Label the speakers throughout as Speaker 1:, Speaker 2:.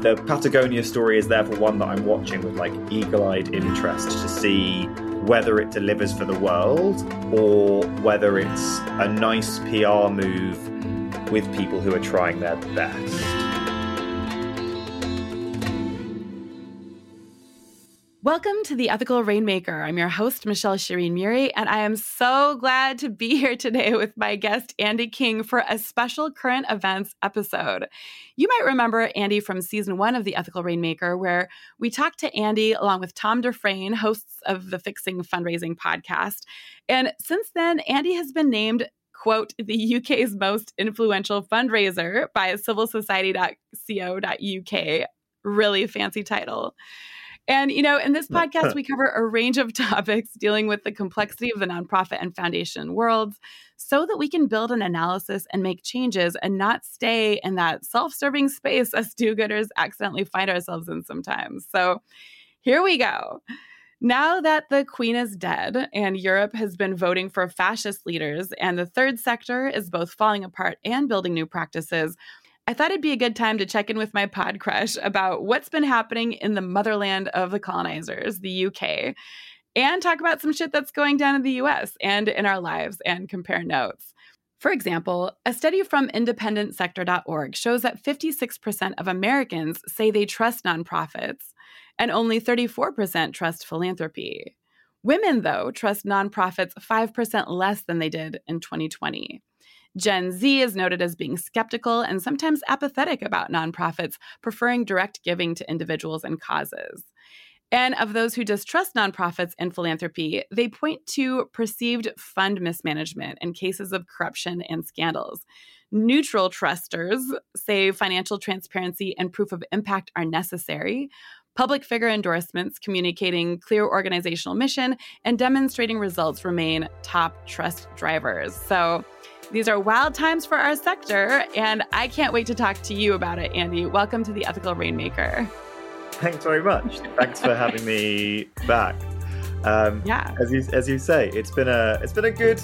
Speaker 1: the Patagonia story is therefore one that I'm watching with like eagle-eyed interest to see whether it delivers for the world or whether it's a nice PR move with people who are trying their best.
Speaker 2: Welcome to the Ethical Rainmaker. I'm your host, Michelle Shireen Muri, and I am so glad to be here today with my guest, Andy King, for a special current events episode. You might remember Andy from season one of the Ethical Rainmaker, where we talked to Andy along with Tom Dufresne, hosts of the Fixing Fundraising podcast. And since then, Andy has been named quote, the UK's most influential fundraiser by civilsociety.co.uk. Really fancy title. And, you know, in this podcast, we cover a range of topics dealing with the complexity of the nonprofit and foundation worlds so that we can build an analysis and make changes and not stay in that self serving space as do gooders accidentally find ourselves in sometimes. So here we go. Now that the Queen is dead and Europe has been voting for fascist leaders, and the third sector is both falling apart and building new practices, I thought it'd be a good time to check in with my pod crush about what's been happening in the motherland of the colonizers, the UK, and talk about some shit that's going down in the US and in our lives and compare notes. For example, a study from independentsector.org shows that 56% of Americans say they trust nonprofits, and only 34% trust philanthropy. Women, though, trust nonprofits 5% less than they did in 2020. Gen Z is noted as being skeptical and sometimes apathetic about nonprofits, preferring direct giving to individuals and causes. And of those who distrust nonprofits and philanthropy, they point to perceived fund mismanagement and cases of corruption and scandals. Neutral trusters say financial transparency and proof of impact are necessary. Public figure endorsements communicating clear organizational mission and demonstrating results remain top trust drivers. So, these are wild times for our sector, and I can't wait to talk to you about it, Andy. Welcome to the Ethical Rainmaker.
Speaker 1: Thanks very much. Thanks for having me back. Um, yeah. As you as you say, it's been a it's been a good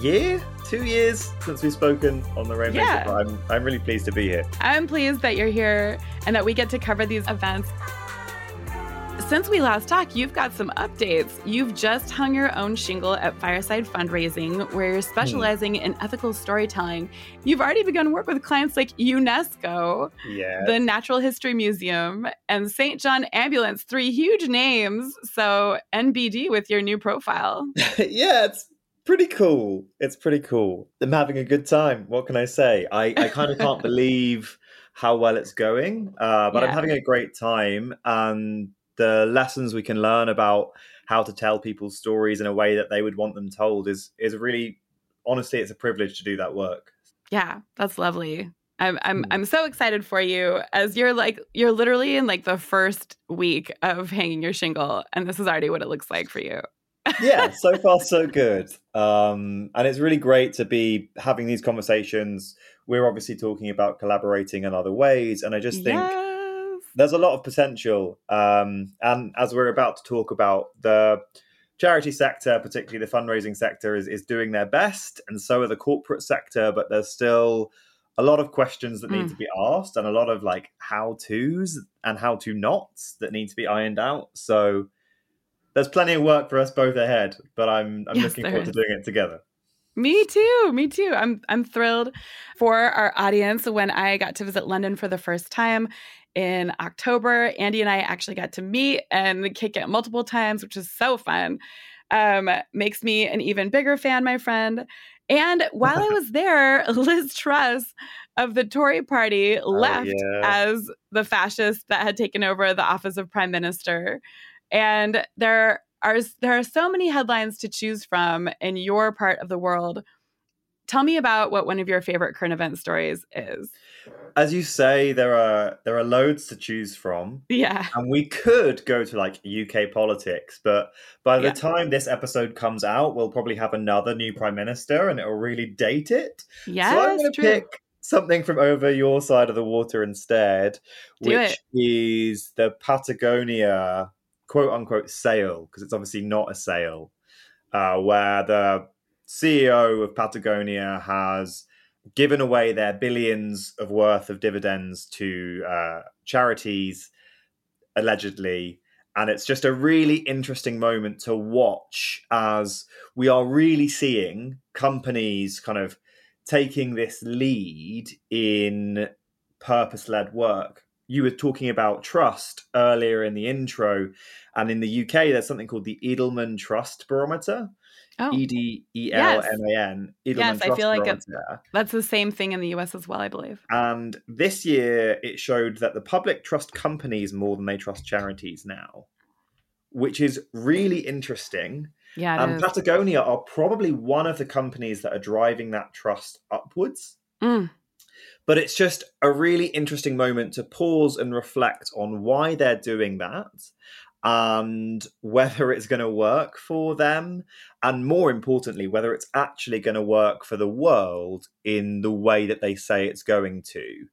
Speaker 1: year, two years since we've spoken on the Rainmaker. Yeah. I'm I'm really pleased to be here.
Speaker 2: I'm pleased that you're here and that we get to cover these events since we last talked, you've got some updates. You've just hung your own shingle at Fireside Fundraising, where you're specializing mm. in ethical storytelling. You've already begun work with clients like UNESCO, yes. the Natural History Museum, and St. John Ambulance, three huge names. So, NBD with your new profile.
Speaker 1: yeah, it's pretty cool. It's pretty cool. I'm having a good time. What can I say? I, I kind of can't believe how well it's going, uh, but yeah. I'm having a great time. And the lessons we can learn about how to tell people's stories in a way that they would want them told is is really honestly it's a privilege to do that work.
Speaker 2: Yeah that's lovely. I'm i'm hmm. i'm so excited for you as you're like you're literally in like the first week of hanging your shingle and this is already what it looks like for you.
Speaker 1: Yeah so far so good. Um and it's really great to be having these conversations. We're obviously talking about collaborating in other ways and i just think yeah there's a lot of potential. Um, and as we're about to talk about, the charity sector, particularly the fundraising sector, is, is doing their best, and so are the corporate sector, but there's still a lot of questions that need mm. to be asked and a lot of like how to's and how to nots that need to be ironed out. So there's plenty of work for us both ahead, but I'm I'm yes, looking forward is. to doing it together.
Speaker 2: Me too. Me too. I'm I'm thrilled for our audience when I got to visit London for the first time in October. Andy and I actually got to meet and kick it multiple times, which is so fun. Um, makes me an even bigger fan, my friend. And while I was there, Liz Truss of the Tory party oh, left yeah. as the fascist that had taken over the office of prime minister. And there are there are so many headlines to choose from in your part of the world. Tell me about what one of your favorite current event stories is.
Speaker 1: As you say, there are there are loads to choose from.
Speaker 2: Yeah.
Speaker 1: And we could go to like UK politics, but by the yeah. time this episode comes out, we'll probably have another new prime minister and it'll really date it.
Speaker 2: Yeah. So I'm gonna
Speaker 1: true. pick something from over your side of the water instead, Do which it. is the Patagonia quote unquote sale, because it's obviously not a sale, uh, where the CEO of Patagonia has given away their billions of worth of dividends to uh, charities, allegedly. And it's just a really interesting moment to watch as we are really seeing companies kind of taking this lead in purpose led work. You were talking about trust earlier in the intro, and in the UK, there's something called the Edelman Trust Barometer. Oh. E D E L M A N.
Speaker 2: Yes, I feel like it's, that's the same thing in the US as well, I believe.
Speaker 1: And this year, it showed that the public trust companies more than they trust charities now, which is really interesting.
Speaker 2: Yeah,
Speaker 1: and Patagonia are probably one of the companies that are driving that trust upwards.
Speaker 2: Mm.
Speaker 1: But it's just a really interesting moment to pause and reflect on why they're doing that and whether it's going to work for them. And more importantly, whether it's actually going to work for the world in the way that they say it's going to.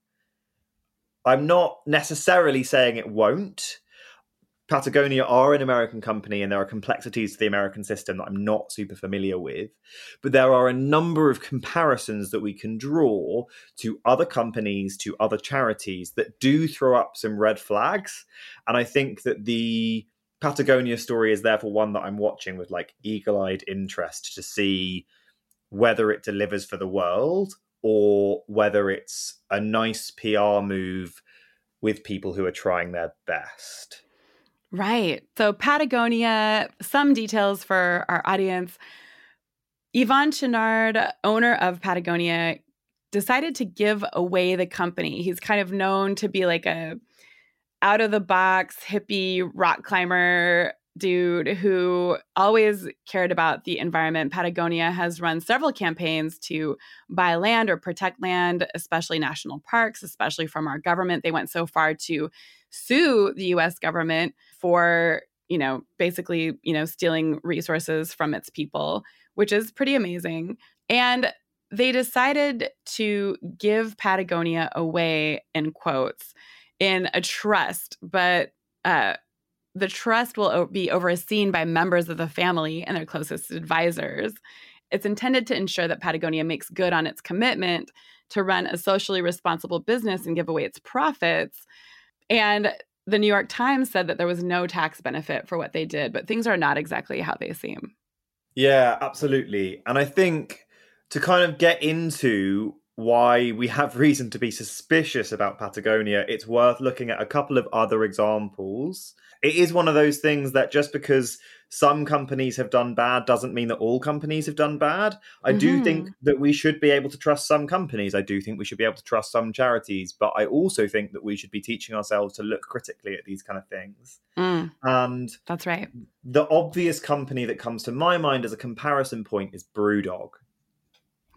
Speaker 1: I'm not necessarily saying it won't. Patagonia are an American company and there are complexities to the American system that I'm not super familiar with. But there are a number of comparisons that we can draw to other companies, to other charities that do throw up some red flags. And I think that the Patagonia story is therefore one that I'm watching with like eagle eyed interest to see whether it delivers for the world or whether it's a nice PR move with people who are trying their best.
Speaker 2: Right. So, Patagonia, some details for our audience. Yvon Chouinard, owner of Patagonia, decided to give away the company. He's kind of known to be like a out of the box hippie rock climber dude who always cared about the environment. Patagonia has run several campaigns to buy land or protect land, especially national parks, especially from our government. They went so far to sue the US government for, you know, basically, you know, stealing resources from its people, which is pretty amazing. And they decided to give Patagonia away in quotes in a trust, but uh, the trust will be overseen by members of the family and their closest advisors. It's intended to ensure that Patagonia makes good on its commitment to run a socially responsible business and give away its profits. And the New York Times said that there was no tax benefit for what they did, but things are not exactly how they seem.
Speaker 1: Yeah, absolutely. And I think to kind of get into why we have reason to be suspicious about Patagonia, it's worth looking at a couple of other examples. It is one of those things that just because some companies have done bad doesn't mean that all companies have done bad. I mm-hmm. do think that we should be able to trust some companies. I do think we should be able to trust some charities, but I also think that we should be teaching ourselves to look critically at these kind of things.
Speaker 2: Mm.
Speaker 1: And
Speaker 2: that's right.
Speaker 1: The obvious company that comes to my mind as a comparison point is Brewdog.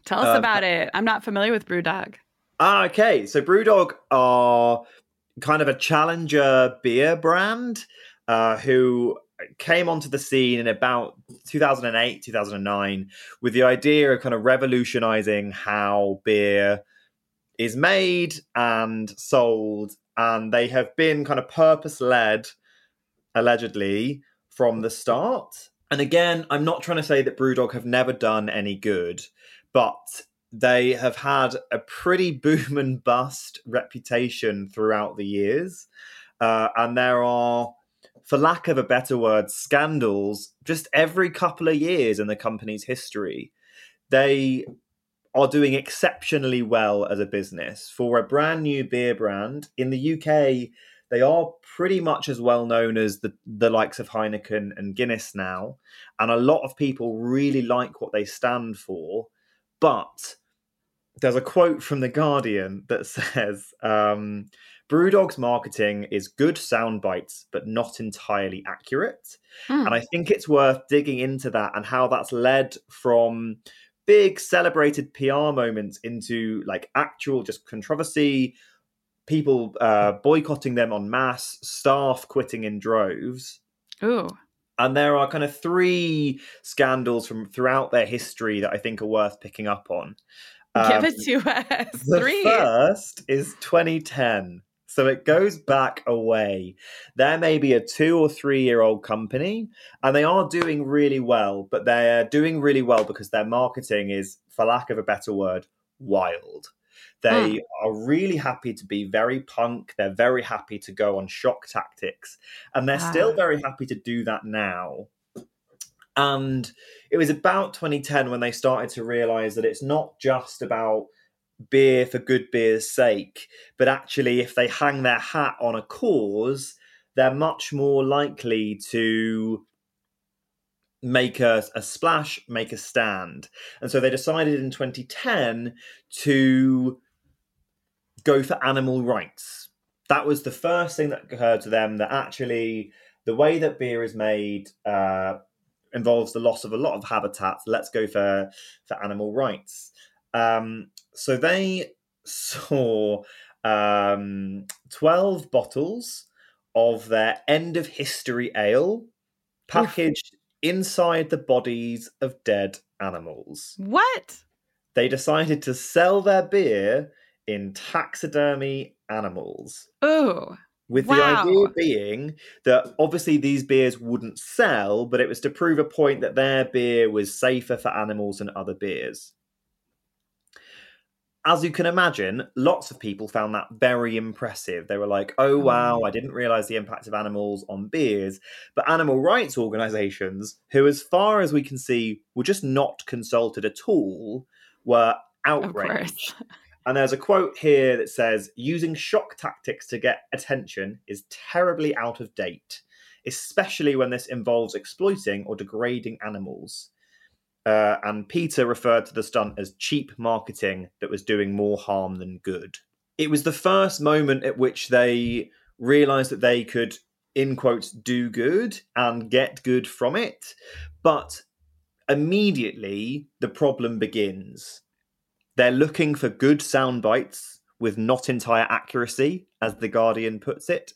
Speaker 2: Tell us uh, about it. I'm not familiar with Brewdog.
Speaker 1: Ah, okay. So Brewdog are kind of a challenger beer brand uh, who came onto the scene in about 2008, 2009 with the idea of kind of revolutionizing how beer is made and sold. And they have been kind of purpose led, allegedly, from the start. And again, I'm not trying to say that Brewdog have never done any good but they have had a pretty boom and bust reputation throughout the years. Uh, and there are, for lack of a better word, scandals just every couple of years in the company's history. They are doing exceptionally well as a business. For a brand new beer brand in the UK, they are pretty much as well known as the, the likes of Heineken and Guinness now. And a lot of people really like what they stand for. But there's a quote from The Guardian that says um, Brewdog's marketing is good sound bites, but not entirely accurate. Mm. And I think it's worth digging into that and how that's led from big celebrated PR moments into like actual just controversy, people uh, boycotting them en masse, staff quitting in droves.
Speaker 2: Ooh.
Speaker 1: And there are kind of three scandals from throughout their history that I think are worth picking up on.
Speaker 2: Um, Give it to us.
Speaker 1: The
Speaker 2: three.
Speaker 1: first is 2010. So it goes back away. There may be a two or three year old company, and they are doing really well, but they're doing really well because their marketing is, for lack of a better word, wild. They mm. are really happy to be very punk. They're very happy to go on shock tactics. And they're still very happy to do that now. And it was about 2010 when they started to realize that it's not just about beer for good beer's sake, but actually, if they hang their hat on a cause, they're much more likely to make a, a splash, make a stand. And so they decided in 2010 to go for animal rights. That was the first thing that occurred to them that actually the way that beer is made uh, involves the loss of a lot of habitats. Let's go for, for animal rights. Um, so they saw um, 12 bottles of their end of history ale packaged inside the bodies of dead animals.
Speaker 2: What?
Speaker 1: They decided to sell their beer in taxidermy animals.
Speaker 2: Oh.
Speaker 1: With wow. the idea being that obviously these beers wouldn't sell, but it was to prove a point that their beer was safer for animals than other beers as you can imagine, lots of people found that very impressive. They were like, oh, mm. wow, I didn't realize the impact of animals on beers. But animal rights organizations, who, as far as we can see, were just not consulted at all, were outraged. And there's a quote here that says, using shock tactics to get attention is terribly out of date, especially when this involves exploiting or degrading animals. Uh, and PETA referred to the stunt as cheap marketing that was doing more harm than good. It was the first moment at which they realized that they could, in quotes, do good and get good from it. But immediately the problem begins. They're looking for good sound bites with not entire accuracy, as The Guardian puts it,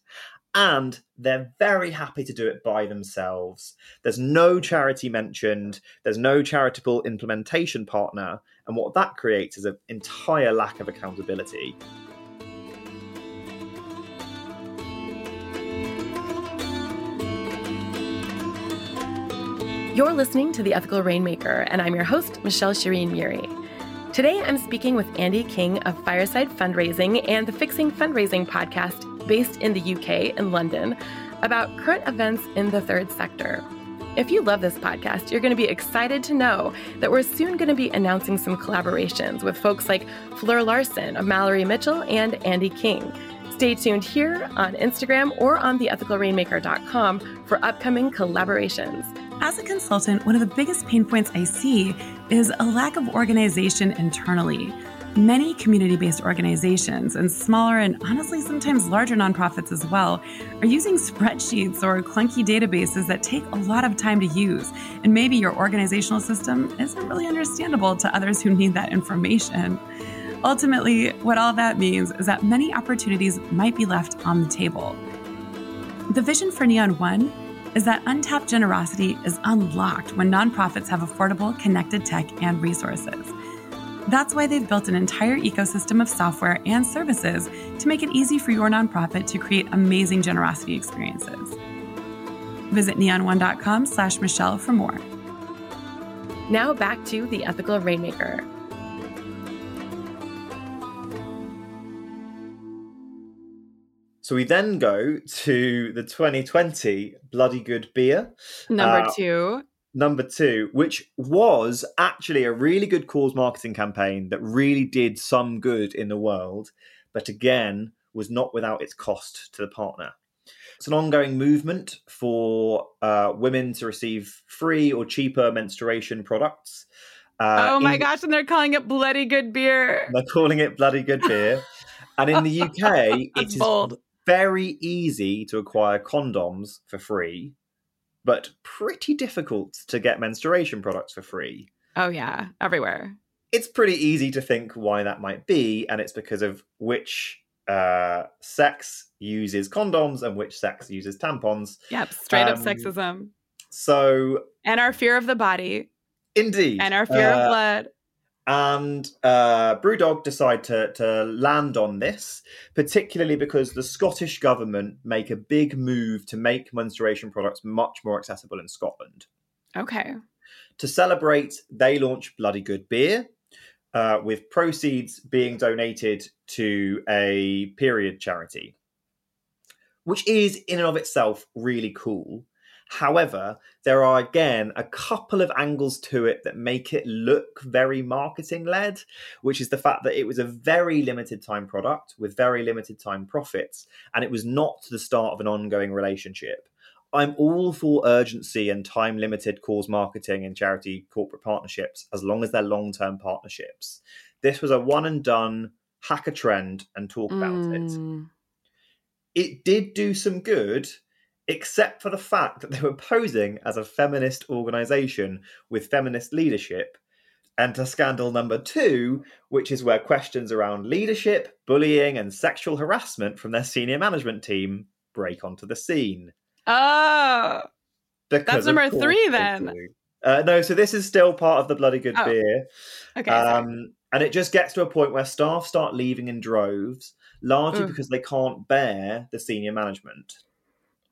Speaker 1: and they're very happy to do it by themselves. There's no charity mentioned, there's no charitable implementation partner, and what that creates is an entire lack of accountability.
Speaker 2: You're listening to The Ethical Rainmaker, and I'm your host, Michelle Shireen Muri. Today, I'm speaking with Andy King of Fireside Fundraising and the Fixing Fundraising podcast based in the UK and London, about current events in the third sector. If you love this podcast, you're going to be excited to know that we're soon going to be announcing some collaborations with folks like Fleur Larsen, Mallory Mitchell, and Andy King. Stay tuned here on Instagram or on theethicalrainmaker.com for upcoming collaborations.
Speaker 3: As a consultant, one of the biggest pain points I see is a lack of organization internally. Many community based organizations and smaller and honestly sometimes larger nonprofits as well are using spreadsheets or clunky databases that take a lot of time to use. And maybe your organizational system isn't really understandable to others who need that information. Ultimately, what all that means is that many opportunities might be left on the table. The vision for Neon One is that untapped generosity is unlocked when nonprofits have affordable, connected tech and resources. That's why they've built an entire ecosystem of software and services to make it easy for your nonprofit to create amazing generosity experiences. Visit neon1.com slash Michelle for more.
Speaker 2: Now back to the ethical rainmaker.
Speaker 1: So we then go to the 2020 Bloody Good Beer.
Speaker 2: Number uh, two
Speaker 1: number two, which was actually a really good cause marketing campaign that really did some good in the world, but again, was not without its cost to the partner. It's an ongoing movement for uh, women to receive free or cheaper menstruation products.
Speaker 2: Uh, oh my in, gosh, and they're calling it bloody good beer.
Speaker 1: They're calling it bloody good beer. and in the UK, it is bold. very easy to acquire condoms for free but pretty difficult to get menstruation products for free.
Speaker 2: Oh, yeah, everywhere.
Speaker 1: It's pretty easy to think why that might be, and it's because of which uh, sex uses condoms and which sex uses tampons.
Speaker 2: Yep, straight um, up sexism.
Speaker 1: So,
Speaker 2: and our fear of the body.
Speaker 1: Indeed.
Speaker 2: And our fear uh, of blood
Speaker 1: and uh, Brewdog decide to, to land on this, particularly because the Scottish government make a big move to make menstruation products much more accessible in Scotland.
Speaker 2: Okay.
Speaker 1: To celebrate, they launch Bloody Good Beer, uh, with proceeds being donated to a period charity, which is in and of itself really cool. However, there are again a couple of angles to it that make it look very marketing led, which is the fact that it was a very limited time product with very limited time profits, and it was not the start of an ongoing relationship. I'm all for urgency and time limited cause marketing and charity corporate partnerships as long as they're long term partnerships. This was a one and done, hack a trend and talk about mm. it. It did do some good, except for the fact that they were posing as a feminist organization with feminist leadership. Enter scandal number two, which is where questions around leadership, bullying, and sexual harassment from their senior management team break onto the scene.
Speaker 2: Oh, that's number three then.
Speaker 1: Uh, no, so this is still part of the bloody good oh. beer. Okay. Um, and it just gets to a point where staff start leaving in droves, largely because they can't bear the senior management.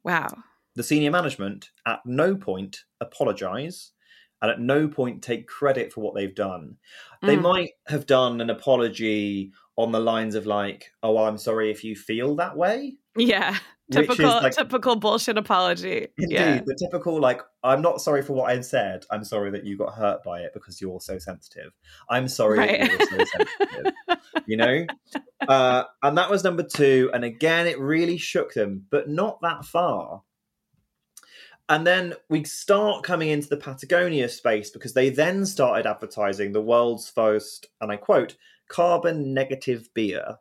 Speaker 2: Wow.
Speaker 1: The senior management at no point apologize and at no point take credit for what they've done. They mm. might have done an apology on the lines of like, "Oh, I'm sorry if you feel that way."
Speaker 2: Yeah. Typical like, typical bullshit apology.
Speaker 1: Indeed,
Speaker 2: yeah.
Speaker 1: the typical like, I'm not sorry for what I've said. I'm sorry that you got hurt by it because you're so sensitive. I'm sorry right. that you're so sensitive. you know? Uh, and that was number two. And again, it really shook them, but not that far. And then we start coming into the Patagonia space because they then started advertising the world's first, and I quote, carbon negative beer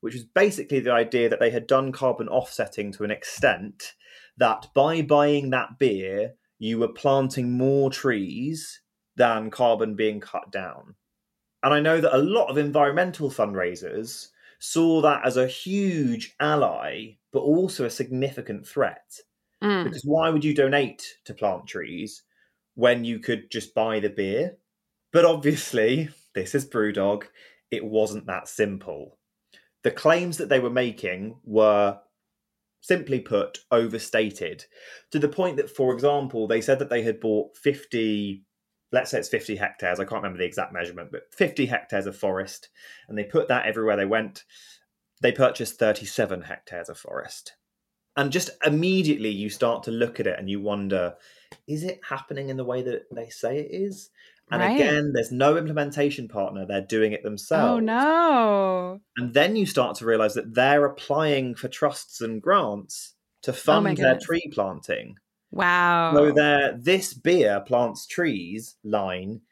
Speaker 1: which was basically the idea that they had done carbon offsetting to an extent that by buying that beer, you were planting more trees than carbon being cut down. And I know that a lot of environmental fundraisers saw that as a huge ally, but also a significant threat. Mm. Because why would you donate to plant trees when you could just buy the beer? But obviously, this is Brewdog, it wasn't that simple. The claims that they were making were simply put overstated to the point that for example they said that they had bought 50 let's say it's 50 hectares i can't remember the exact measurement but 50 hectares of forest and they put that everywhere they went they purchased 37 hectares of forest. And just immediately you start to look at it and you wonder is it happening in the way that they say it is and right. again, there's no implementation partner. They're doing it oh, themselves.
Speaker 2: Oh, no.
Speaker 1: And then you start to realize that they're applying for trusts and grants to oh fund oh their tree planting.
Speaker 2: Wow.
Speaker 1: So their this beer plants trees line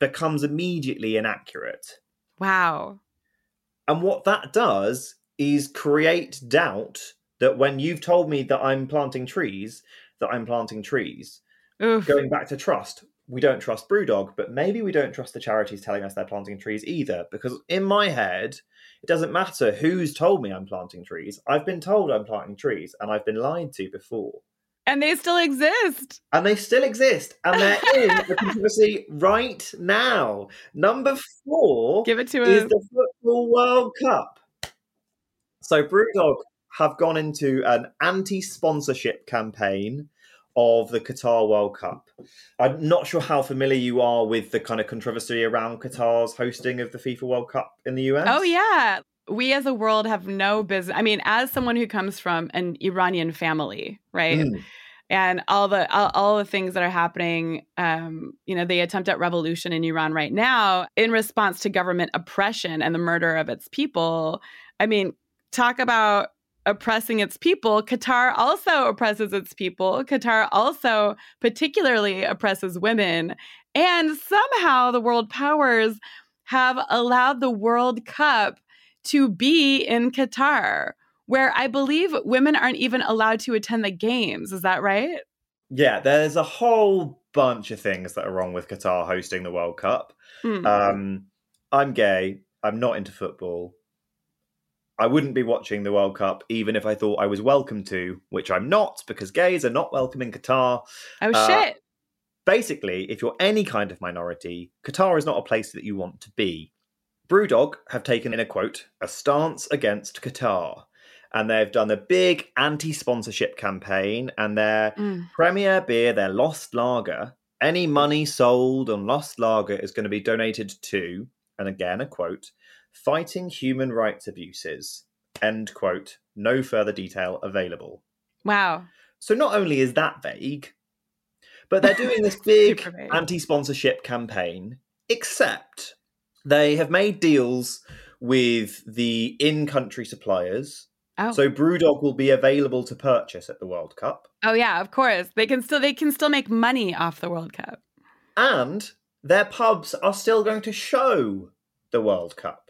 Speaker 1: becomes immediately inaccurate.
Speaker 2: Wow.
Speaker 1: And what that does is create doubt that when you've told me that I'm planting trees, that I'm planting trees. Oof. Going back to trust, we don't trust Brewdog, but maybe we don't trust the charities telling us they're planting trees either. Because in my head, it doesn't matter who's told me I'm planting trees. I've been told I'm planting trees, and I've been lied to before.
Speaker 2: And they still exist.
Speaker 1: And they still exist. And they're in the controversy right now. Number four
Speaker 2: Give it to
Speaker 1: is the Football World Cup. So Brewdog have gone into an anti-sponsorship campaign of the Qatar World Cup. I'm not sure how familiar you are with the kind of controversy around Qatar's hosting of the FIFA World Cup in the US.
Speaker 2: Oh, yeah. We as a world have no business. I mean, as someone who comes from an Iranian family, right? Mm. And all the all, all, the things that are happening, um, you know, the attempt at revolution in Iran right now in response to government oppression and the murder of its people. I mean, talk about oppressing its people, Qatar also oppresses its people. Qatar also particularly oppresses women. And somehow the world powers have allowed the World Cup to be in Qatar, where I believe women aren't even allowed to attend the games. Is that right?
Speaker 1: Yeah, there's a whole bunch of things that are wrong with Qatar hosting the World Cup. Mm. Um, I'm gay. I'm not into football. I wouldn't be watching the World Cup even if I thought I was welcome to, which I'm not because gays are not welcome in Qatar.
Speaker 2: Oh, uh, shit.
Speaker 1: Basically, if you're any kind of minority, Qatar is not a place that you want to be. Brewdog have taken, in a quote, a stance against Qatar. And they've done a big anti sponsorship campaign, and their mm. premier beer, their Lost Lager, any money sold on Lost Lager is going to be donated to and again a quote, fighting human rights abuses, end quote, no further detail available.
Speaker 2: Wow.
Speaker 1: So not only is that vague, but they're doing this big anti sponsorship campaign, except they have made deals with the in country suppliers. Oh. So Brewdog will be available to purchase at the World Cup.
Speaker 2: Oh yeah, of course. They can still they can still make money off the World Cup.
Speaker 1: And their pubs are still going to show the World Cup.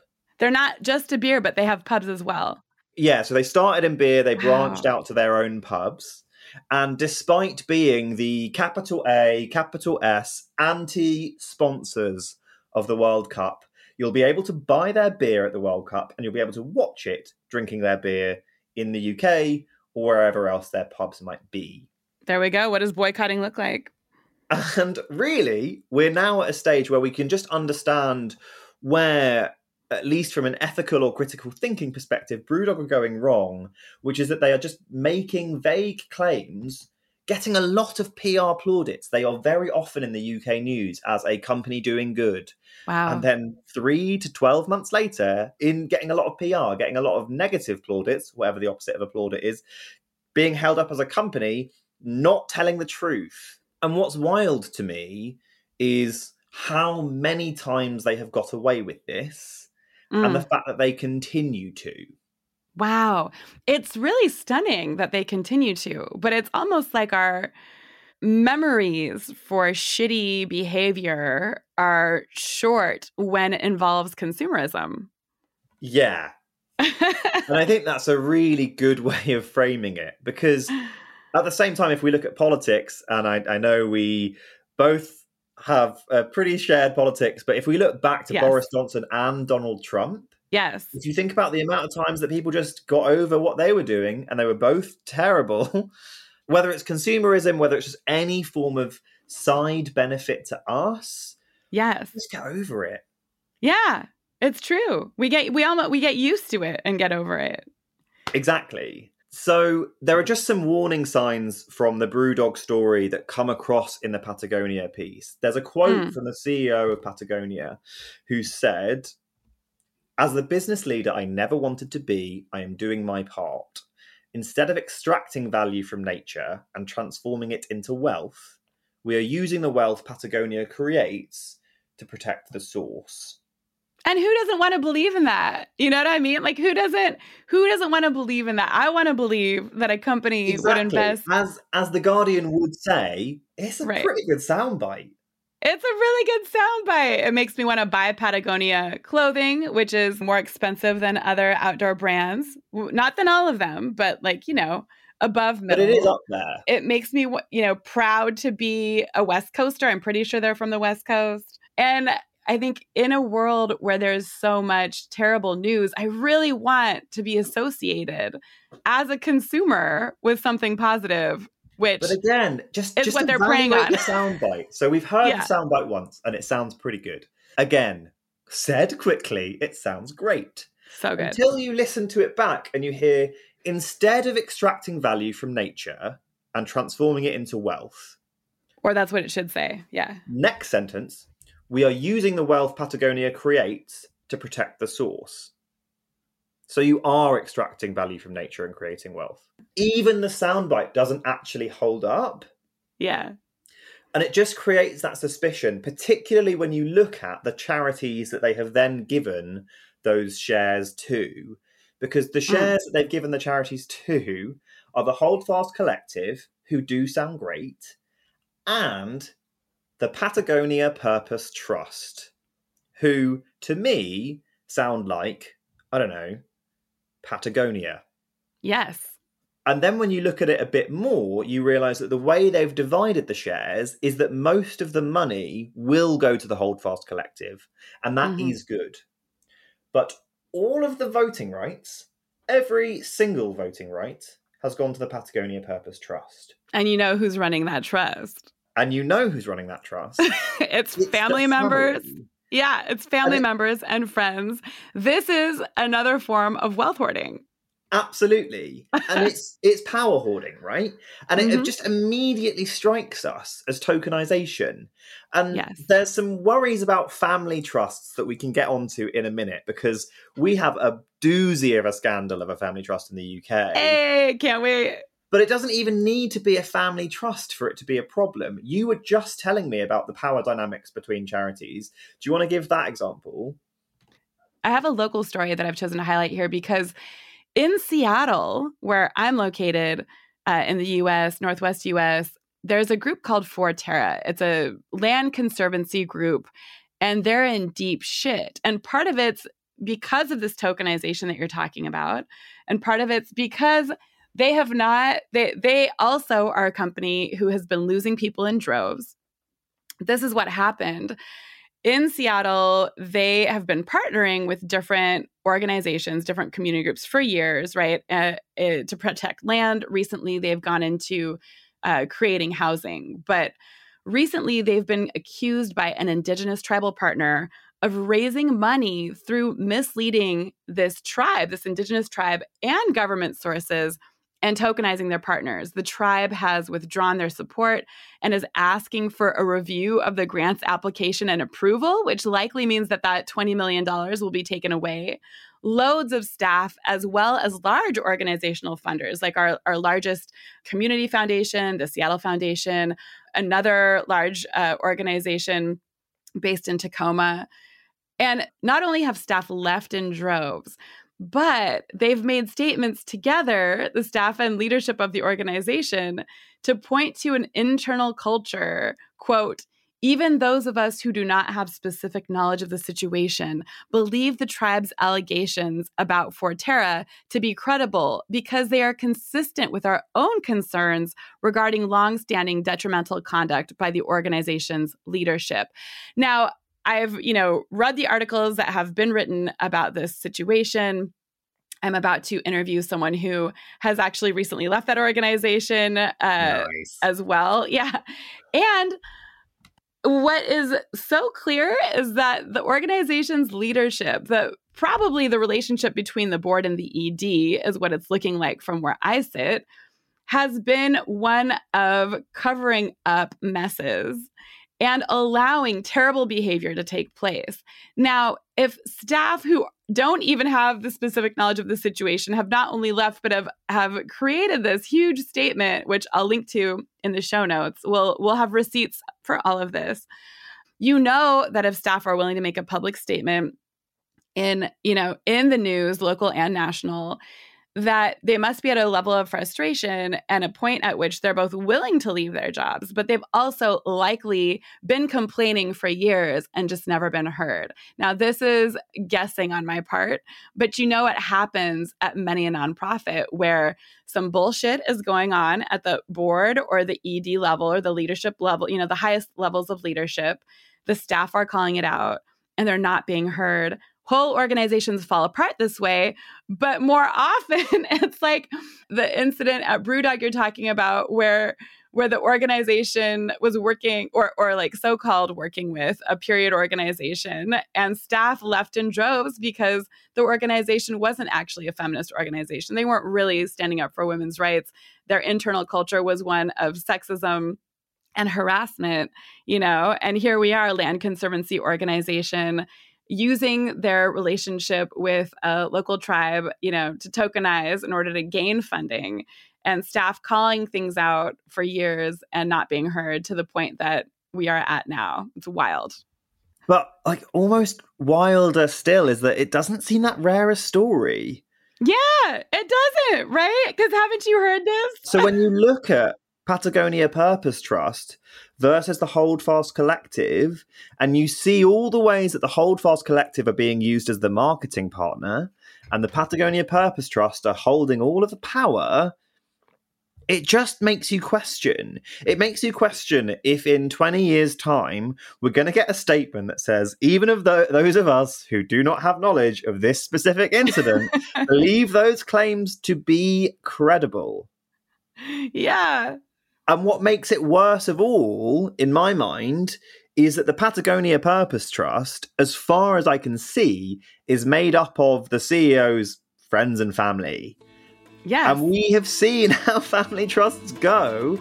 Speaker 2: They're not just a beer, but they have pubs as well.
Speaker 1: Yeah, so they started in beer, they branched wow. out to their own pubs. And despite being the capital A, capital S anti sponsors of the World Cup, you'll be able to buy their beer at the World Cup and you'll be able to watch it drinking their beer in the UK or wherever else their pubs might be.
Speaker 2: There we go. What does boycotting look like?
Speaker 1: And really, we're now at a stage where we can just understand where at least from an ethical or critical thinking perspective, Brewdog are going wrong, which is that they are just making vague claims, getting a lot of PR plaudits. They are very often in the UK news as a company doing good.
Speaker 2: Wow.
Speaker 1: And then three to 12 months later, in getting a lot of PR, getting a lot of negative plaudits, whatever the opposite of a plaudit is, being held up as a company, not telling the truth. And what's wild to me is how many times they have got away with this mm. and the mm. fact that they continue to.
Speaker 2: Wow. It's really stunning that they continue to, but it's almost like our memories for shitty behavior are short when it involves consumerism.
Speaker 1: Yeah. and I think that's a really good way of framing it because at the same time, if we look at politics, and I, I know we both have a pretty shared politics. But if we look back to yes. Boris Johnson and Donald Trump,
Speaker 2: yes,
Speaker 1: if you think about the amount of times that people just got over what they were doing and they were both terrible, whether it's consumerism, whether it's just any form of side benefit to us,
Speaker 2: yes,
Speaker 1: just get over it.
Speaker 2: Yeah, it's true. We get we almost we get used to it and get over it.
Speaker 1: Exactly. So there are just some warning signs from the Brewdog story that come across in the Patagonia piece. There's a quote mm. from the CEO of Patagonia who said, As the business leader I never wanted to be, I am doing my part. Instead of extracting value from nature and transforming it into wealth, we are using the wealth Patagonia creates to protect the source.
Speaker 2: And who doesn't want to believe in that? You know what I mean? Like who doesn't who doesn't want to believe in that? I want to believe that a company exactly. would invest
Speaker 1: as as the Guardian would say, it's a right. pretty good soundbite.
Speaker 2: It's a really good soundbite. It makes me want to buy Patagonia clothing, which is more expensive than other outdoor brands. Not than all of them, but like, you know, above middle.
Speaker 1: But it is up there.
Speaker 2: It makes me, you know, proud to be a West Coaster. I'm pretty sure they're from the West Coast. And I think in a world where there's so much terrible news, I really want to be associated as a consumer with something positive. Which
Speaker 1: but again, just is just what they're preying on. The soundbite. So we've heard yeah. the soundbite once, and it sounds pretty good. Again, said quickly, it sounds great.
Speaker 2: So good.
Speaker 1: Until you listen to it back and you hear, instead of extracting value from nature and transforming it into wealth,
Speaker 2: or that's what it should say. Yeah.
Speaker 1: Next sentence we are using the wealth Patagonia creates to protect the source. So you are extracting value from nature and creating wealth. Even the soundbite doesn't actually hold up.
Speaker 2: Yeah.
Speaker 1: And it just creates that suspicion, particularly when you look at the charities that they have then given those shares to. Because the mm. shares mm. that they've given the charities to are the Holdfast Collective, who do sound great, and the Patagonia Purpose Trust, who to me sound like, I don't know, Patagonia.
Speaker 2: Yes.
Speaker 1: And then when you look at it a bit more, you realize that the way they've divided the shares is that most of the money will go to the Holdfast Collective, and that mm-hmm. is good. But all of the voting rights, every single voting right, has gone to the Patagonia Purpose Trust.
Speaker 2: And you know who's running that trust?
Speaker 1: And you know who's running that trust.
Speaker 2: it's, it's, family members. Family. Yeah, it's family and members and friends. This is another form of wealth hoarding.
Speaker 1: Absolutely. And it's it's power hoarding, right? And mm-hmm. it, it, just immediately strikes us as tokenization. And yes. there's some worries about family trusts that we can get onto in a minute because we have a doozy of a scandal of a family trust in the UK.
Speaker 2: Hey, can't wait.
Speaker 1: But it doesn't even need to be a family trust for it to be a problem. You were just telling me about the power dynamics between charities. Do you want to give that example?
Speaker 2: I have a local story that I've chosen to highlight here because in Seattle, where I'm located uh, in the US, Northwest US, there's a group called Forterra. It's a land conservancy group, and they're in deep shit. And part of it's because of this tokenization that you're talking about, and part of it's because they have not they they also are a company who has been losing people in droves. This is what happened in Seattle, they have been partnering with different organizations, different community groups for years, right, uh, uh, to protect land. Recently, they've gone into uh, creating housing, but recently they've been accused by an indigenous tribal partner of raising money through misleading this tribe, this indigenous tribe, and government sources and tokenizing their partners. The tribe has withdrawn their support and is asking for a review of the grant's application and approval, which likely means that that $20 million will be taken away. Loads of staff, as well as large organizational funders, like our, our largest community foundation, the Seattle Foundation, another large uh, organization based in Tacoma. And not only have staff left in droves, but they've made statements together, the staff and leadership of the organization, to point to an internal culture, quote, even those of us who do not have specific knowledge of the situation believe the tribe's allegations about Forterra to be credible because they are consistent with our own concerns regarding longstanding detrimental conduct by the organization's leadership. Now, I've, you know, read the articles that have been written about this situation. I'm about to interview someone who has actually recently left that organization uh, nice. as well. Yeah. And what is so clear is that the organization's leadership, the probably the relationship between the board and the ED is what it's looking like from where I sit, has been one of covering up messes and allowing terrible behavior to take place. Now, if staff who don't even have the specific knowledge of the situation have not only left but have have created this huge statement which I'll link to in the show notes. We'll we'll have receipts for all of this. You know that if staff are willing to make a public statement in, you know, in the news, local and national, that they must be at a level of frustration and a point at which they're both willing to leave their jobs, but they've also likely been complaining for years and just never been heard. Now, this is guessing on my part, but you know what happens at many a nonprofit where some bullshit is going on at the board or the ED level or the leadership level, you know, the highest levels of leadership. The staff are calling it out and they're not being heard whole organizations fall apart this way. But more often, it's like the incident at Brewdog you're talking about, where where the organization was working or or like so-called working with a period organization and staff left in droves because the organization wasn't actually a feminist organization. They weren't really standing up for women's rights. Their internal culture was one of sexism and harassment, you know. And here we are, land conservancy organization using their relationship with a local tribe, you know, to tokenize in order to gain funding and staff calling things out for years and not being heard to the point that we are at now. It's wild.
Speaker 1: But like almost wilder still is that it doesn't seem that rare a story.
Speaker 2: Yeah, it doesn't, right? Because haven't you heard this?
Speaker 1: so when you look at Patagonia Purpose Trust versus the Holdfast Collective, and you see all the ways that the Holdfast Collective are being used as the marketing partner, and the Patagonia Purpose Trust are holding all of the power. It just makes you question. It makes you question if in 20 years' time we're going to get a statement that says, even of the, those of us who do not have knowledge of this specific incident believe those claims to be credible.
Speaker 2: Yeah.
Speaker 1: And what makes it worse of all, in my mind, is that the Patagonia Purpose Trust, as far as I can see, is made up of the CEO's friends and family.
Speaker 2: Yes.
Speaker 1: And we have seen how family trusts go.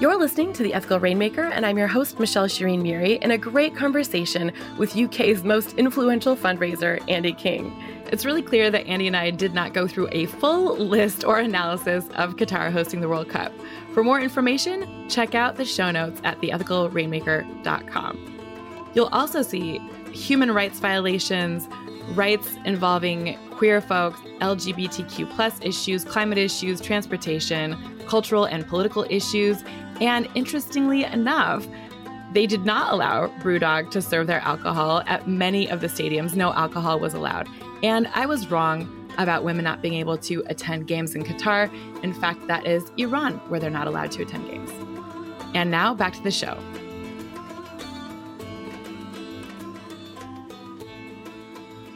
Speaker 4: You're listening to The Ethical Rainmaker, and I'm your host, Michelle Shireen Muri, in a great conversation with UK's most influential fundraiser, Andy King.
Speaker 2: It's really clear that Andy and I did not go through a full list or analysis of Qatar hosting the World Cup. For more information, check out the show notes at theethicalrainmaker.com. You'll also see human rights violations, rights involving queer folks, LGBTQ plus issues, climate issues, transportation, cultural and political issues, and interestingly enough, they did not allow Brewdog to serve their alcohol at many of the stadiums. No alcohol was allowed. And I was wrong about women not being able to attend games in Qatar. In fact, that is Iran, where they're not allowed to attend games. And now back to the show.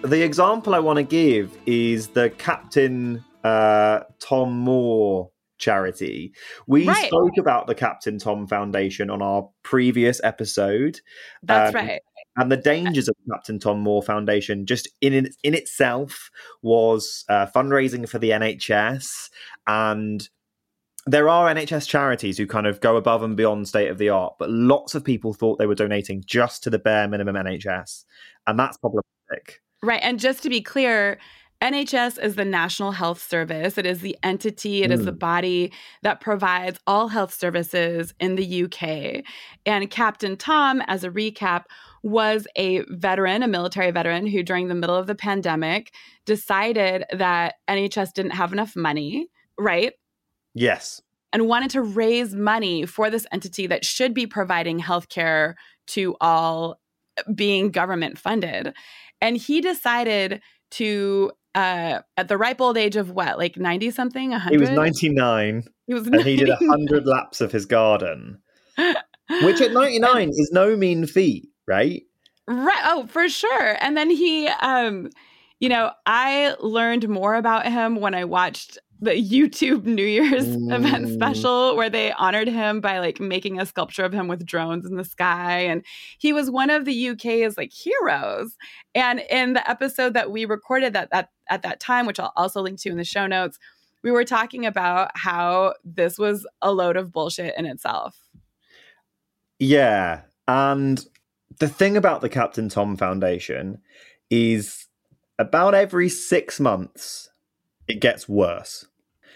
Speaker 1: The example I want to give is the Captain uh, Tom Moore charity. We right. spoke about the Captain Tom Foundation on our previous episode.
Speaker 2: That's um, right.
Speaker 1: And the dangers of the Captain Tom Moore Foundation, just in in itself, was uh, fundraising for the NHS, and there are NHS charities who kind of go above and beyond state of the art, but lots of people thought they were donating just to the bare minimum NHS, and that's problematic.
Speaker 2: Right, and just to be clear, NHS is the National Health Service. It is the entity, it mm. is the mm. body that provides all health services in the UK. And Captain Tom, as a recap, was a veteran, a military veteran who, during the middle of the pandemic, decided that NHS didn't have enough money, right?
Speaker 1: Yes.
Speaker 2: And wanted to raise money for this entity that should be providing healthcare to all being government funded. And he decided to uh, at the ripe old age of what, like 90 something? 100?
Speaker 1: He was 99. He was 99. and he did 100 laps of his garden, which at 99 is no mean feat, right?
Speaker 2: Right. Oh, for sure. And then he, um, you know, I learned more about him when I watched the YouTube New Year's event special where they honored him by like making a sculpture of him with drones in the sky. And he was one of the UK's like heroes. And in the episode that we recorded that, that at that time, which I'll also link to in the show notes, we were talking about how this was a load of bullshit in itself.
Speaker 1: Yeah. And the thing about the Captain Tom Foundation is about every six months, it gets worse.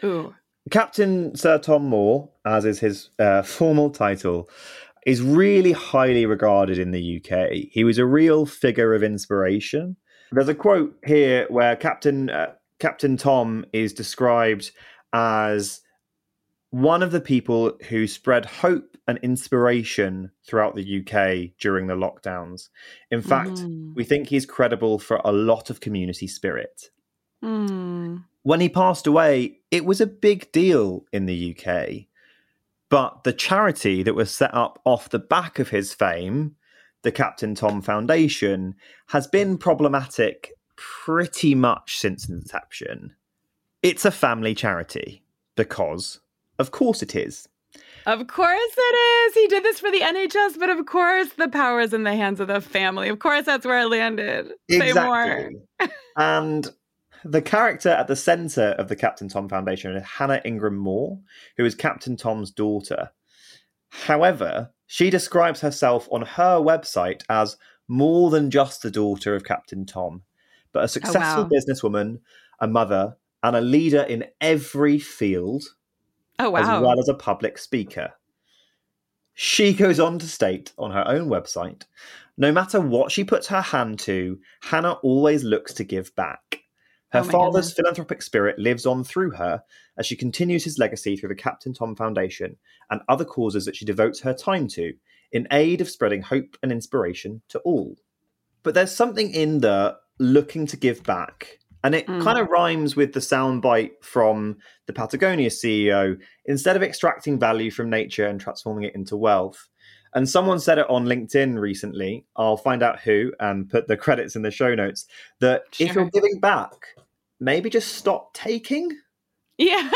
Speaker 2: Ooh.
Speaker 1: Captain Sir Tom Moore, as is his uh, formal title, is really highly regarded in the UK. He was a real figure of inspiration. There's a quote here where Captain uh, Captain Tom is described as one of the people who spread hope and inspiration throughout the UK during the lockdowns. In fact, mm. we think he's credible for a lot of community spirit.
Speaker 2: Mm.
Speaker 1: When he passed away, it was a big deal in the UK. But the charity that was set up off the back of his fame, the Captain Tom Foundation, has been problematic pretty much since inception. It's a family charity because, of course, it is.
Speaker 2: Of course it is. He did this for the NHS, but of course the power is in the hands of the family. Of course that's where it landed.
Speaker 1: Exactly. Say more. and the character at the center of the Captain Tom Foundation is Hannah Ingram Moore, who is Captain Tom's daughter. However, she describes herself on her website as more than just the daughter of Captain Tom, but a oh, successful oh, wow. businesswoman, a mother, and a leader in every field,
Speaker 2: oh, wow.
Speaker 1: as well as a public speaker. She goes on to state on her own website no matter what she puts her hand to, Hannah always looks to give back. Her oh father's goodness. philanthropic spirit lives on through her as she continues his legacy through the Captain Tom Foundation and other causes that she devotes her time to in aid of spreading hope and inspiration to all. But there's something in the looking to give back. And it mm. kind of rhymes with the soundbite from the Patagonia CEO instead of extracting value from nature and transforming it into wealth. And someone said it on LinkedIn recently. I'll find out who and put the credits in the show notes. That sure. if you're giving back, maybe just stop taking.
Speaker 2: Yeah.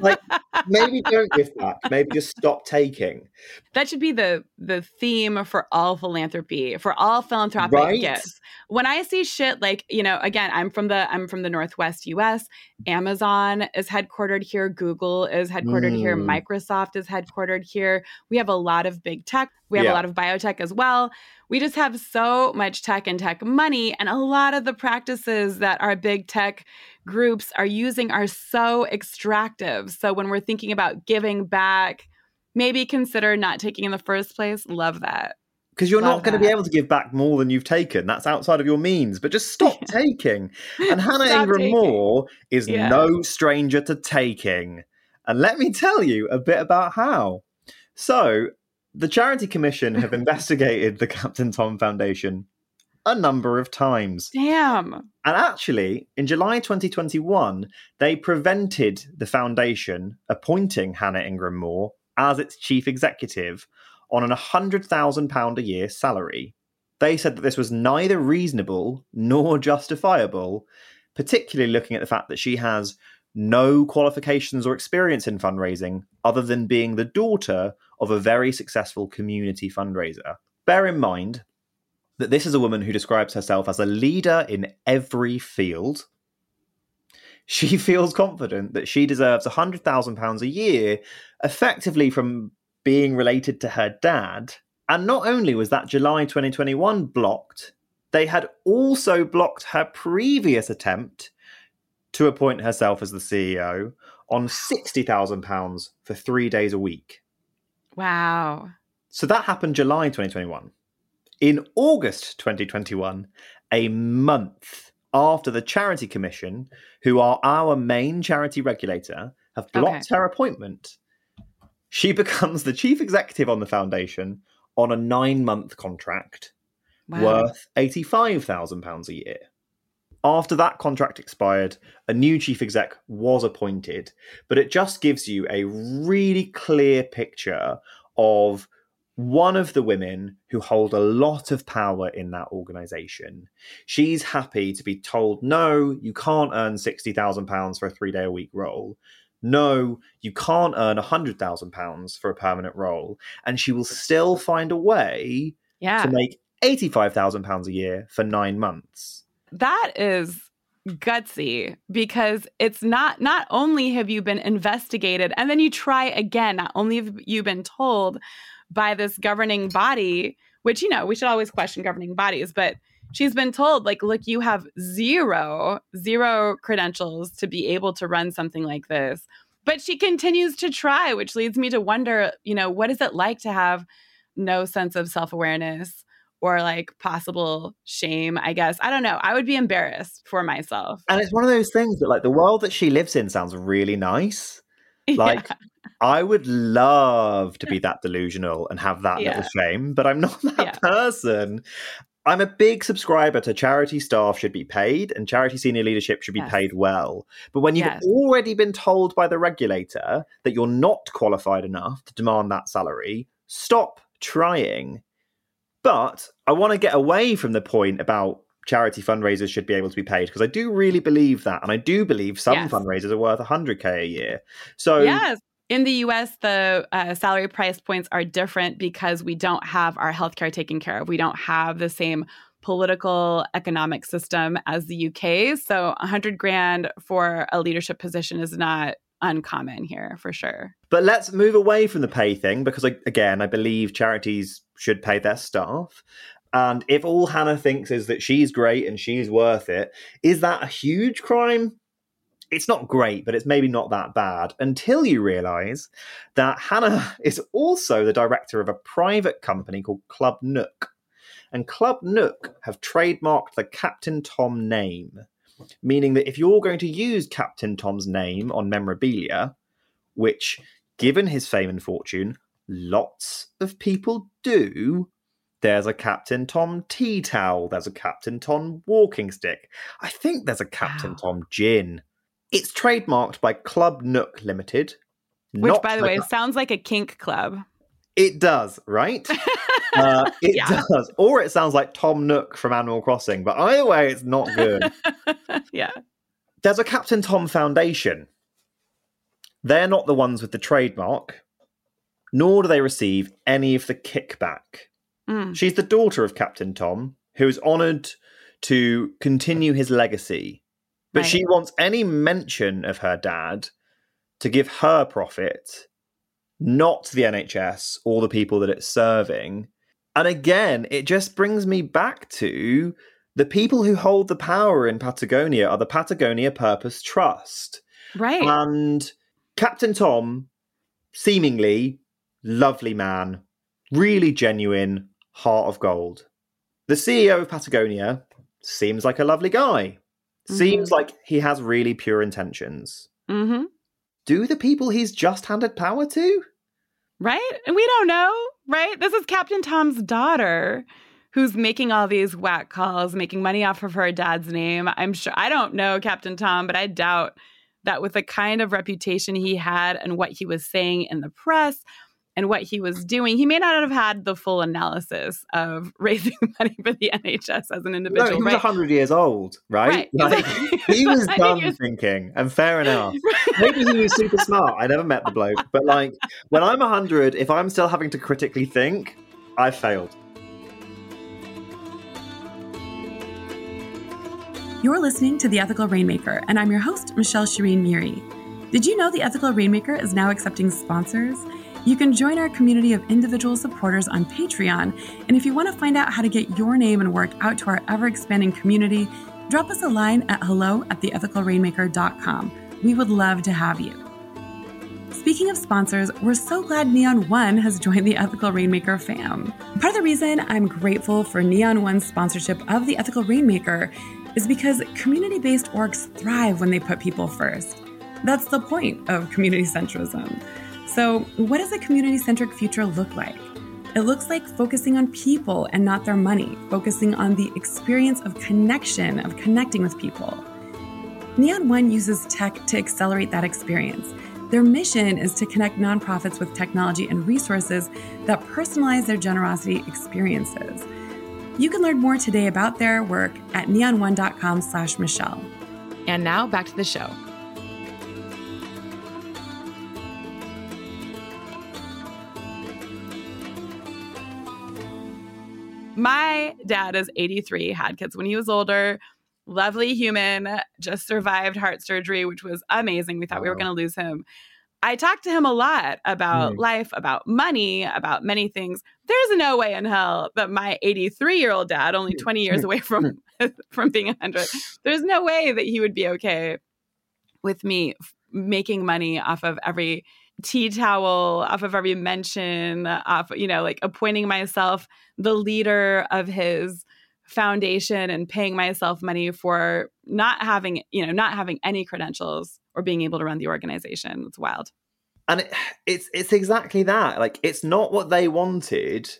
Speaker 1: like maybe don't give back. Maybe just stop taking.
Speaker 2: That should be the the theme for all philanthropy, for all philanthropic right? gifts. when I see shit like, you know, again, I'm from the I'm from the Northwest US. Amazon is headquartered here, Google is headquartered mm. here, Microsoft is headquartered here. We have a lot of big tech. We have yeah. a lot of biotech as well. We just have so much tech and tech money and a lot of the practices that our big tech groups are using are so extractive. So when we're thinking about giving back, maybe consider not taking in the first place. Love that
Speaker 1: because you're Love not going to be able to give back more than you've taken. That's outside of your means. But just stop taking. And Hannah stop Ingram taking. Moore is yeah. no stranger to taking. And let me tell you a bit about how. So, the Charity Commission have investigated the Captain Tom Foundation a number of times.
Speaker 2: Damn.
Speaker 1: And actually, in July 2021, they prevented the foundation appointing Hannah Ingram Moore as its chief executive on an £100,000 a year salary. They said that this was neither reasonable nor justifiable, particularly looking at the fact that she has no qualifications or experience in fundraising other than being the daughter of a very successful community fundraiser. Bear in mind that this is a woman who describes herself as a leader in every field. She feels confident that she deserves £100,000 a year, effectively from being related to her dad. And not only was that July 2021 blocked, they had also blocked her previous attempt to appoint herself as the CEO on £60,000 for three days a week.
Speaker 2: Wow.
Speaker 1: So that happened July 2021. In August 2021, a month after the Charity Commission, who are our main charity regulator, have blocked okay. her appointment, she becomes the chief executive on the foundation on a nine month contract wow. worth £85,000 a year. After that contract expired, a new chief exec was appointed, but it just gives you a really clear picture of one of the women who hold a lot of power in that organization. She's happy to be told, no, you can't earn £60,000 for a three day a week role no, you can't earn £100,000 for a permanent role. And she will still find a way yeah. to make £85,000 a year for nine months.
Speaker 2: That is gutsy because it's not not only have you been investigated and then you try again not only have you been told by this governing body which you know we should always question governing bodies but she's been told like look you have zero zero credentials to be able to run something like this. But she continues to try which leads me to wonder you know what is it like to have no sense of self-awareness or like possible shame i guess i don't know i would be embarrassed for myself
Speaker 1: and it's one of those things that like the world that she lives in sounds really nice like yeah. I would love to be that delusional and have that yeah. little shame, but I'm not that yeah. person. I'm a big subscriber to charity staff should be paid and charity senior leadership should be yes. paid well. But when you've yes. already been told by the regulator that you're not qualified enough to demand that salary, stop trying. But I want to get away from the point about charity fundraisers should be able to be paid because I do really believe that. And I do believe some yes. fundraisers are worth 100K a year. So,
Speaker 2: yes in the US, the uh, salary price points are different because we don't have our healthcare taken care of. We don't have the same political economic system as the UK. So 100 grand for a leadership position is not uncommon here for sure.
Speaker 1: But let's move away from the pay thing because, again, I believe charities should pay their staff. And if all Hannah thinks is that she's great and she's worth it, is that a huge crime? it's not great, but it's maybe not that bad until you realize that Hannah is also the director of a private company called Club Nook. And Club Nook have trademarked the Captain Tom name, meaning that if you're going to use Captain Tom's name on memorabilia, which, given his fame and fortune, lots of people do, there's a Captain Tom tea towel. There's a Captain Tom walking stick. I think there's a Captain wow. Tom gin. It's trademarked by Club Nook Limited.
Speaker 2: Which, by the way, sounds like a kink club.
Speaker 1: It does, right? uh, it yeah. does. Or it sounds like Tom Nook from Animal Crossing, but either way, it's not good.
Speaker 2: yeah.
Speaker 1: There's a Captain Tom Foundation. They're not the ones with the trademark, nor do they receive any of the kickback. Mm. She's the daughter of Captain Tom, who is honoured to continue his legacy. But right. she wants any mention of her dad to give her profit, not the NHS or the people that it's serving. And again, it just brings me back to the people who hold the power in Patagonia are the Patagonia Purpose Trust.
Speaker 2: Right.
Speaker 1: And Captain Tom, seemingly lovely man, really genuine, heart of gold. The CEO of Patagonia seems like a lovely guy. Mm-hmm. Seems like he has really pure intentions.
Speaker 2: Mm-hmm.
Speaker 1: Do the people he's just handed power to?
Speaker 2: Right? And we don't know, right? This is Captain Tom's daughter who's making all these whack calls, making money off of her dad's name. I'm sure I don't know Captain Tom, but I doubt that with the kind of reputation he had and what he was saying in the press and what he was doing, he may not have had the full analysis of raising money for the NHS as an individual.
Speaker 1: No, he was
Speaker 2: right?
Speaker 1: 100 years old, right?
Speaker 2: right.
Speaker 1: Like, he was done was... thinking, and fair enough. Maybe he was super smart. I never met the bloke, but like when I'm 100, if I'm still having to critically think, I failed.
Speaker 3: You're listening to The Ethical Rainmaker, and I'm your host, Michelle Shireen Muri. Did you know The Ethical Rainmaker is now accepting sponsors? You can join our community of individual supporters on Patreon, and if you want to find out how to get your name and work out to our ever expanding community, drop us a line at hello at theethicalrainmaker.com. We would love to have you. Speaking of sponsors, we're so glad Neon One has joined the Ethical Rainmaker fam. Part of the reason I'm grateful for Neon One's sponsorship of the Ethical Rainmaker is because community based orgs thrive when they put people first. That's the point of community centrism. So, what does a community centric future look like? It looks like focusing on people and not their money, focusing on the experience of connection, of connecting with people. Neon One uses tech to accelerate that experience. Their mission is to connect nonprofits with technology and resources that personalize their generosity experiences. You can learn more today about their work at neon1.com slash Michelle.
Speaker 2: And now back to the show. My dad is 83, had kids when he was older. Lovely human, just survived heart surgery, which was amazing. We thought wow. we were going to lose him. I talked to him a lot about mm. life, about money, about many things. There's no way in hell that my 83 year old dad, only 20 years away from from being 100, there's no way that he would be okay with me making money off of every tea towel, off of every mention, off you know, like appointing myself the leader of his foundation and paying myself money for not having, you know, not having any credentials or being able to run the organization. It's wild.
Speaker 1: And it, it's it's exactly that. Like it's not what they wanted,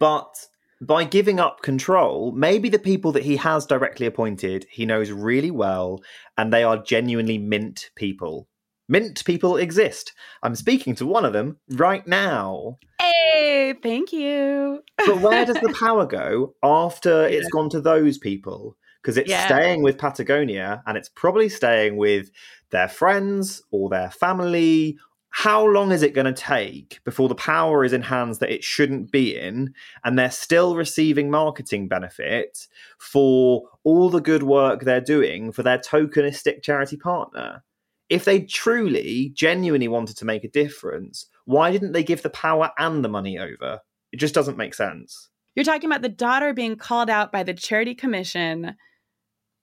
Speaker 1: but by giving up control, maybe the people that he has directly appointed, he knows really well, and they are genuinely mint people. Mint people exist. I'm speaking to one of them right now.
Speaker 2: Hey, thank you.
Speaker 1: but where does the power go after yeah. it's gone to those people? Because it's yeah. staying with Patagonia and it's probably staying with their friends or their family how long is it going to take before the power is in hands that it shouldn't be in and they're still receiving marketing benefit for all the good work they're doing for their tokenistic charity partner if they truly genuinely wanted to make a difference why didn't they give the power and the money over it just doesn't make sense
Speaker 2: you're talking about the daughter being called out by the charity commission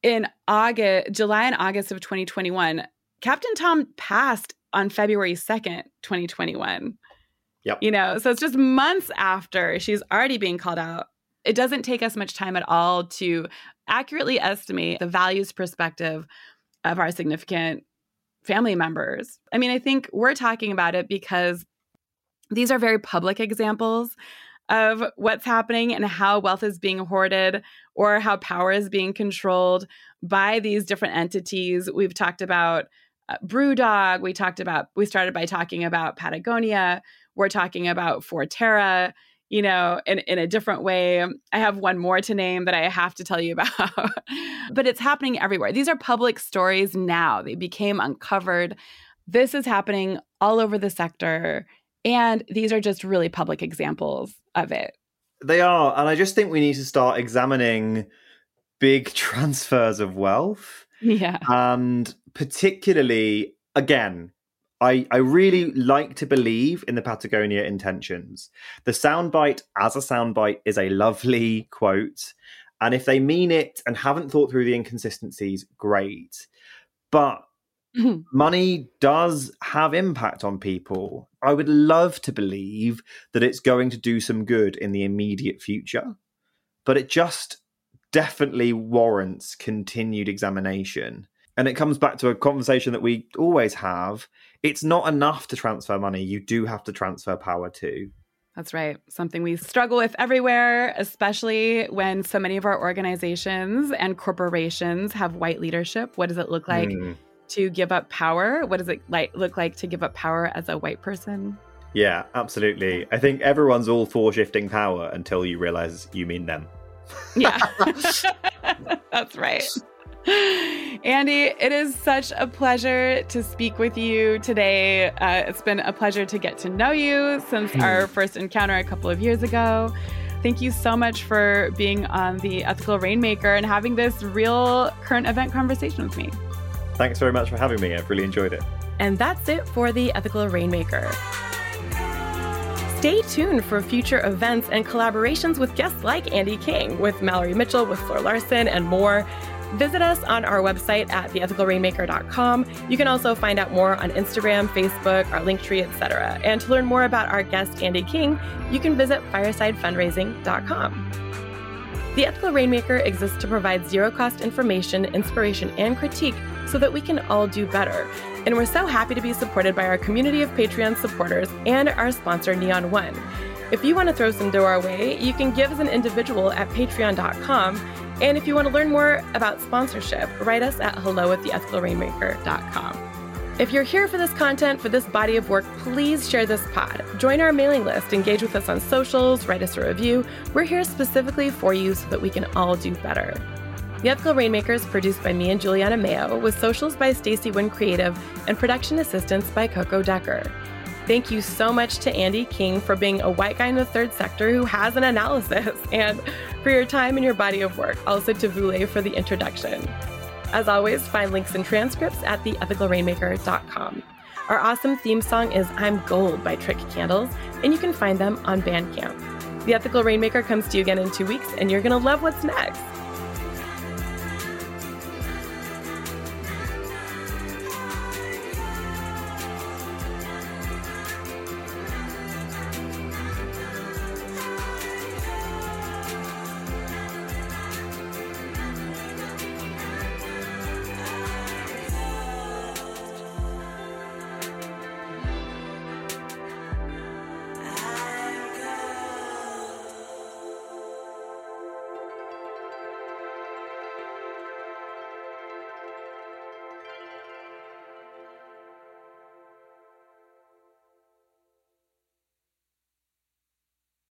Speaker 2: in august july and august of 2021 captain tom passed on February 2nd, 2021.
Speaker 1: Yep.
Speaker 2: You know, so it's just months after she's already being called out. It doesn't take us much time at all to accurately estimate the values perspective of our significant family members. I mean, I think we're talking about it because these are very public examples of what's happening and how wealth is being hoarded or how power is being controlled by these different entities. We've talked about uh, Brewdog. We talked about, we started by talking about Patagonia. We're talking about Forterra, you know, in, in a different way. Um, I have one more to name that I have to tell you about, but it's happening everywhere. These are public stories now. They became uncovered. This is happening all over the sector. And these are just really public examples of it.
Speaker 1: They are. And I just think we need to start examining big transfers of wealth.
Speaker 5: Yeah.
Speaker 1: And particularly, again, I, I really like to believe in the Patagonia intentions. The soundbite as a soundbite is a lovely quote. And if they mean it and haven't thought through the inconsistencies, great. But money does have impact on people. I would love to believe that it's going to do some good in the immediate future, but it just definitely warrants continued examination. And it comes back to a conversation that we always have. It's not enough to transfer money, you do have to transfer power too.
Speaker 5: That's right. Something we struggle with everywhere, especially when so many of our organizations and corporations have white leadership. What does it look like mm. to give up power? What does it like look like to give up power as a white person?
Speaker 1: Yeah, absolutely. I think everyone's all for shifting power until you realize you mean them.
Speaker 5: Yeah. That's right. Andy, it is such a pleasure to speak with you today. Uh, it's been a pleasure to get to know you since our first encounter a couple of years ago. Thank you so much for being on the Ethical Rainmaker and having this real current event conversation with me.
Speaker 1: Thanks very much for having me. I've really enjoyed it.
Speaker 2: And that's it for the Ethical Rainmaker. Stay tuned for future events and collaborations with guests like Andy King, with Mallory Mitchell, with Fleur Larsen, and more. Visit us on our website at theethicalrainmaker.com. You can also find out more on Instagram, Facebook, our Linktree, etc. And to learn more about our guest Andy King, you can visit firesidefundraising.com. The Ethical Rainmaker exists to provide zero cost information, inspiration, and critique so that we can all do better. And we're so happy to be supported by our community of Patreon supporters and our sponsor, Neon One. If you want to throw some dough our way, you can give as an individual at patreon.com and if you want to learn more about sponsorship, write us at hello at theethicalrainmaker.com. If you're here for this content, for this body of work, please share this pod. Join our mailing list, engage with us on socials, write us a review. We're here specifically for you so that we can all do better. The Ethical Rainmaker is produced by me and Juliana Mayo, with socials by Stacy Wynn Creative and production assistance by Coco Decker. Thank you so much to Andy King for being a white guy in the third sector who has an analysis, and for your time and your body of work. Also to Vule for the introduction. As always, find links and transcripts at theethicalrainmaker.com. Our awesome theme song is I'm Gold by Trick Candles, and you can find them on Bandcamp. The Ethical Rainmaker comes to you again in two weeks, and you're going to love what's next.